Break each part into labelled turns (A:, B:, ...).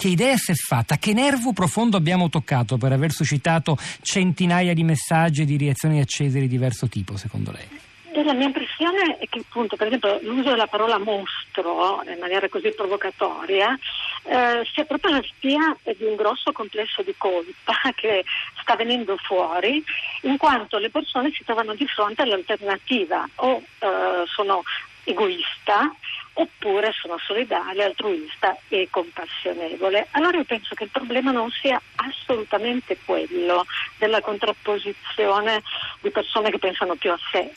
A: Che idea si è fatta? Che nervo profondo abbiamo toccato per aver suscitato centinaia di messaggi e di reazioni accese di diverso tipo, secondo lei?
B: La mia impressione è che appunto, per esempio, l'uso della parola mostro in maniera così provocatoria eh, sia proprio la spia di un grosso complesso di colpa che sta venendo fuori, in quanto le persone si trovano di fronte all'alternativa o eh, sono egoista oppure sono solidale, altruista e compassionevole. Allora io penso che il problema non sia assolutamente quello della contrapposizione di persone che pensano più a sé,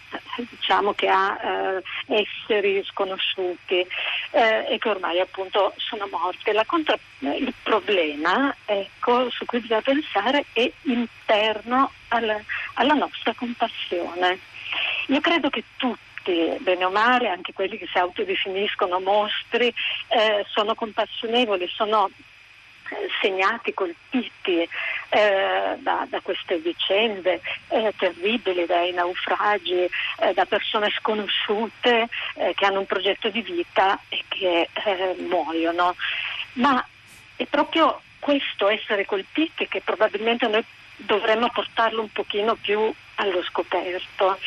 B: diciamo che a eh, esseri sconosciuti eh, e che ormai appunto sono morti. Contra- il problema ecco, su cui bisogna pensare è interno alla, alla nostra compassione. Io credo che tutti tutti, bene o male, anche quelli che si autodefiniscono mostri, eh, sono compassionevoli, sono eh, segnati, colpiti eh, da, da, queste vicende eh, terribili, dai naufragi, eh, da persone sconosciute eh, che hanno un progetto di vita e che eh, muoiono. Ma è proprio questo essere colpiti che probabilmente noi dovremmo portarlo un pochino più allo scoperto.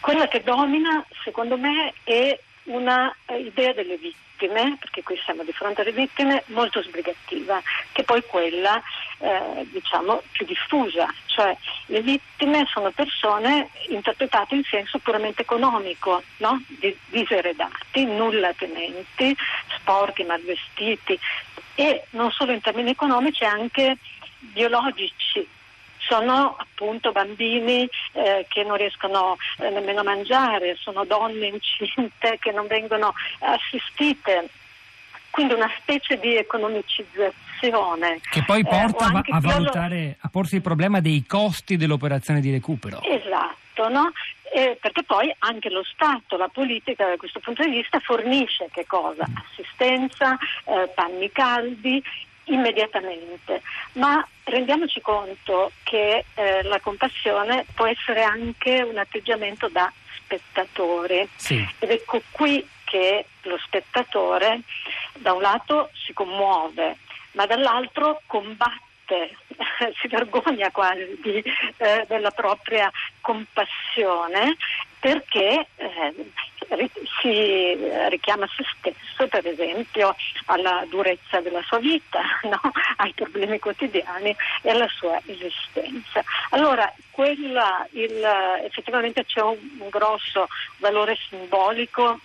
B: Quella che domina, secondo me, è una eh, delle vittime, perché qui siamo di fronte alle vittime, molto sbrigativa, che poi è quella eh, diciamo più diffusa, cioè le vittime sono persone interpretate in senso puramente economico, no? diseredati, nulla tenenti, sporchi, malvestiti. E non solo in termini economici, anche biologici, sono appunto bambini eh, che non riescono eh, nemmeno a mangiare, sono donne incinte che non vengono assistite. Quindi una specie di economicizzazione.
A: Che poi eh, porta eh, a, valutare, a porsi il problema dei costi dell'operazione di recupero.
B: Esatto, no? Eh, perché poi anche lo Stato, la politica da questo punto di vista fornisce che cosa? Assistenza, eh, panni caldi immediatamente, ma rendiamoci conto che eh, la compassione può essere anche un atteggiamento da spettatore
A: sì.
B: ed ecco qui che lo spettatore da un lato si commuove, ma dall'altro combatte si vergogna quasi di, eh, della propria compassione perché eh, si richiama se stesso, per esempio, alla durezza della sua vita, no? ai problemi quotidiani e alla sua esistenza. Allora, quella, il, effettivamente c'è un, un grosso valore simbolico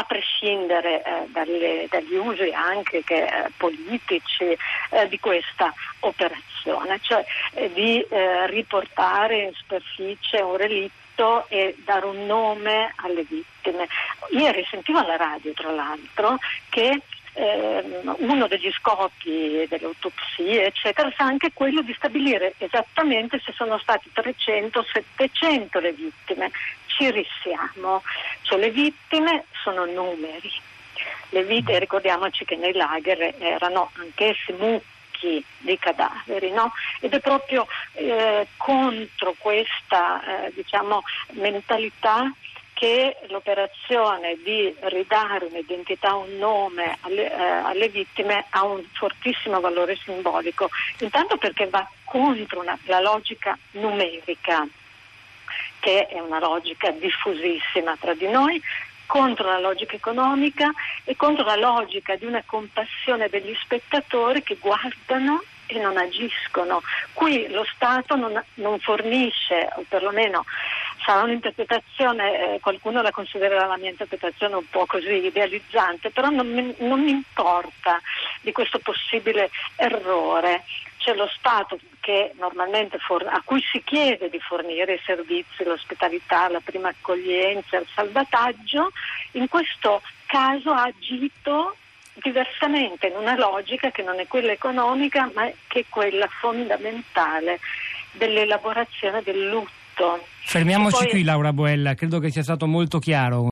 B: a prescindere eh, dalle, dagli usi anche che, eh, politici eh, di questa operazione, cioè eh, di eh, riportare in superficie un relitto e dare un nome alle vittime. Ieri sentivo alla radio, tra l'altro, che eh, uno degli scopi delle autopsie, eccetera, sarà anche quello di stabilire esattamente se sono state 300 o 700 le vittime. Ci risiamo, cioè le vittime sono numeri. Le vite, ricordiamoci che nei lager erano anch'essi mucchi di cadaveri no? ed è proprio eh, contro questa eh, diciamo, mentalità che l'operazione di ridare un'identità, un nome alle, eh, alle, vittime ha un fortissimo valore simbolico, intanto perché va contro una, la logica numerica, che è una logica diffusissima tra di noi, contro la logica economica e contro la logica di una compassione degli spettatori che guardano e non agiscono. Qui lo Stato non, non fornisce, o perlomeno sarà un'interpretazione, eh, qualcuno la considererà la mia interpretazione un po' così idealizzante, però non mi, non mi importa di questo possibile errore. C'è lo Stato for- a cui si chiede di fornire i servizi, l'ospitalità, la prima accoglienza, il salvataggio, in questo caso ha agito diversamente in una logica che non è quella economica ma che è quella fondamentale dell'elaborazione del lutto.
A: Fermiamoci poi... qui Laura Boella, credo che sia stato molto chiaro.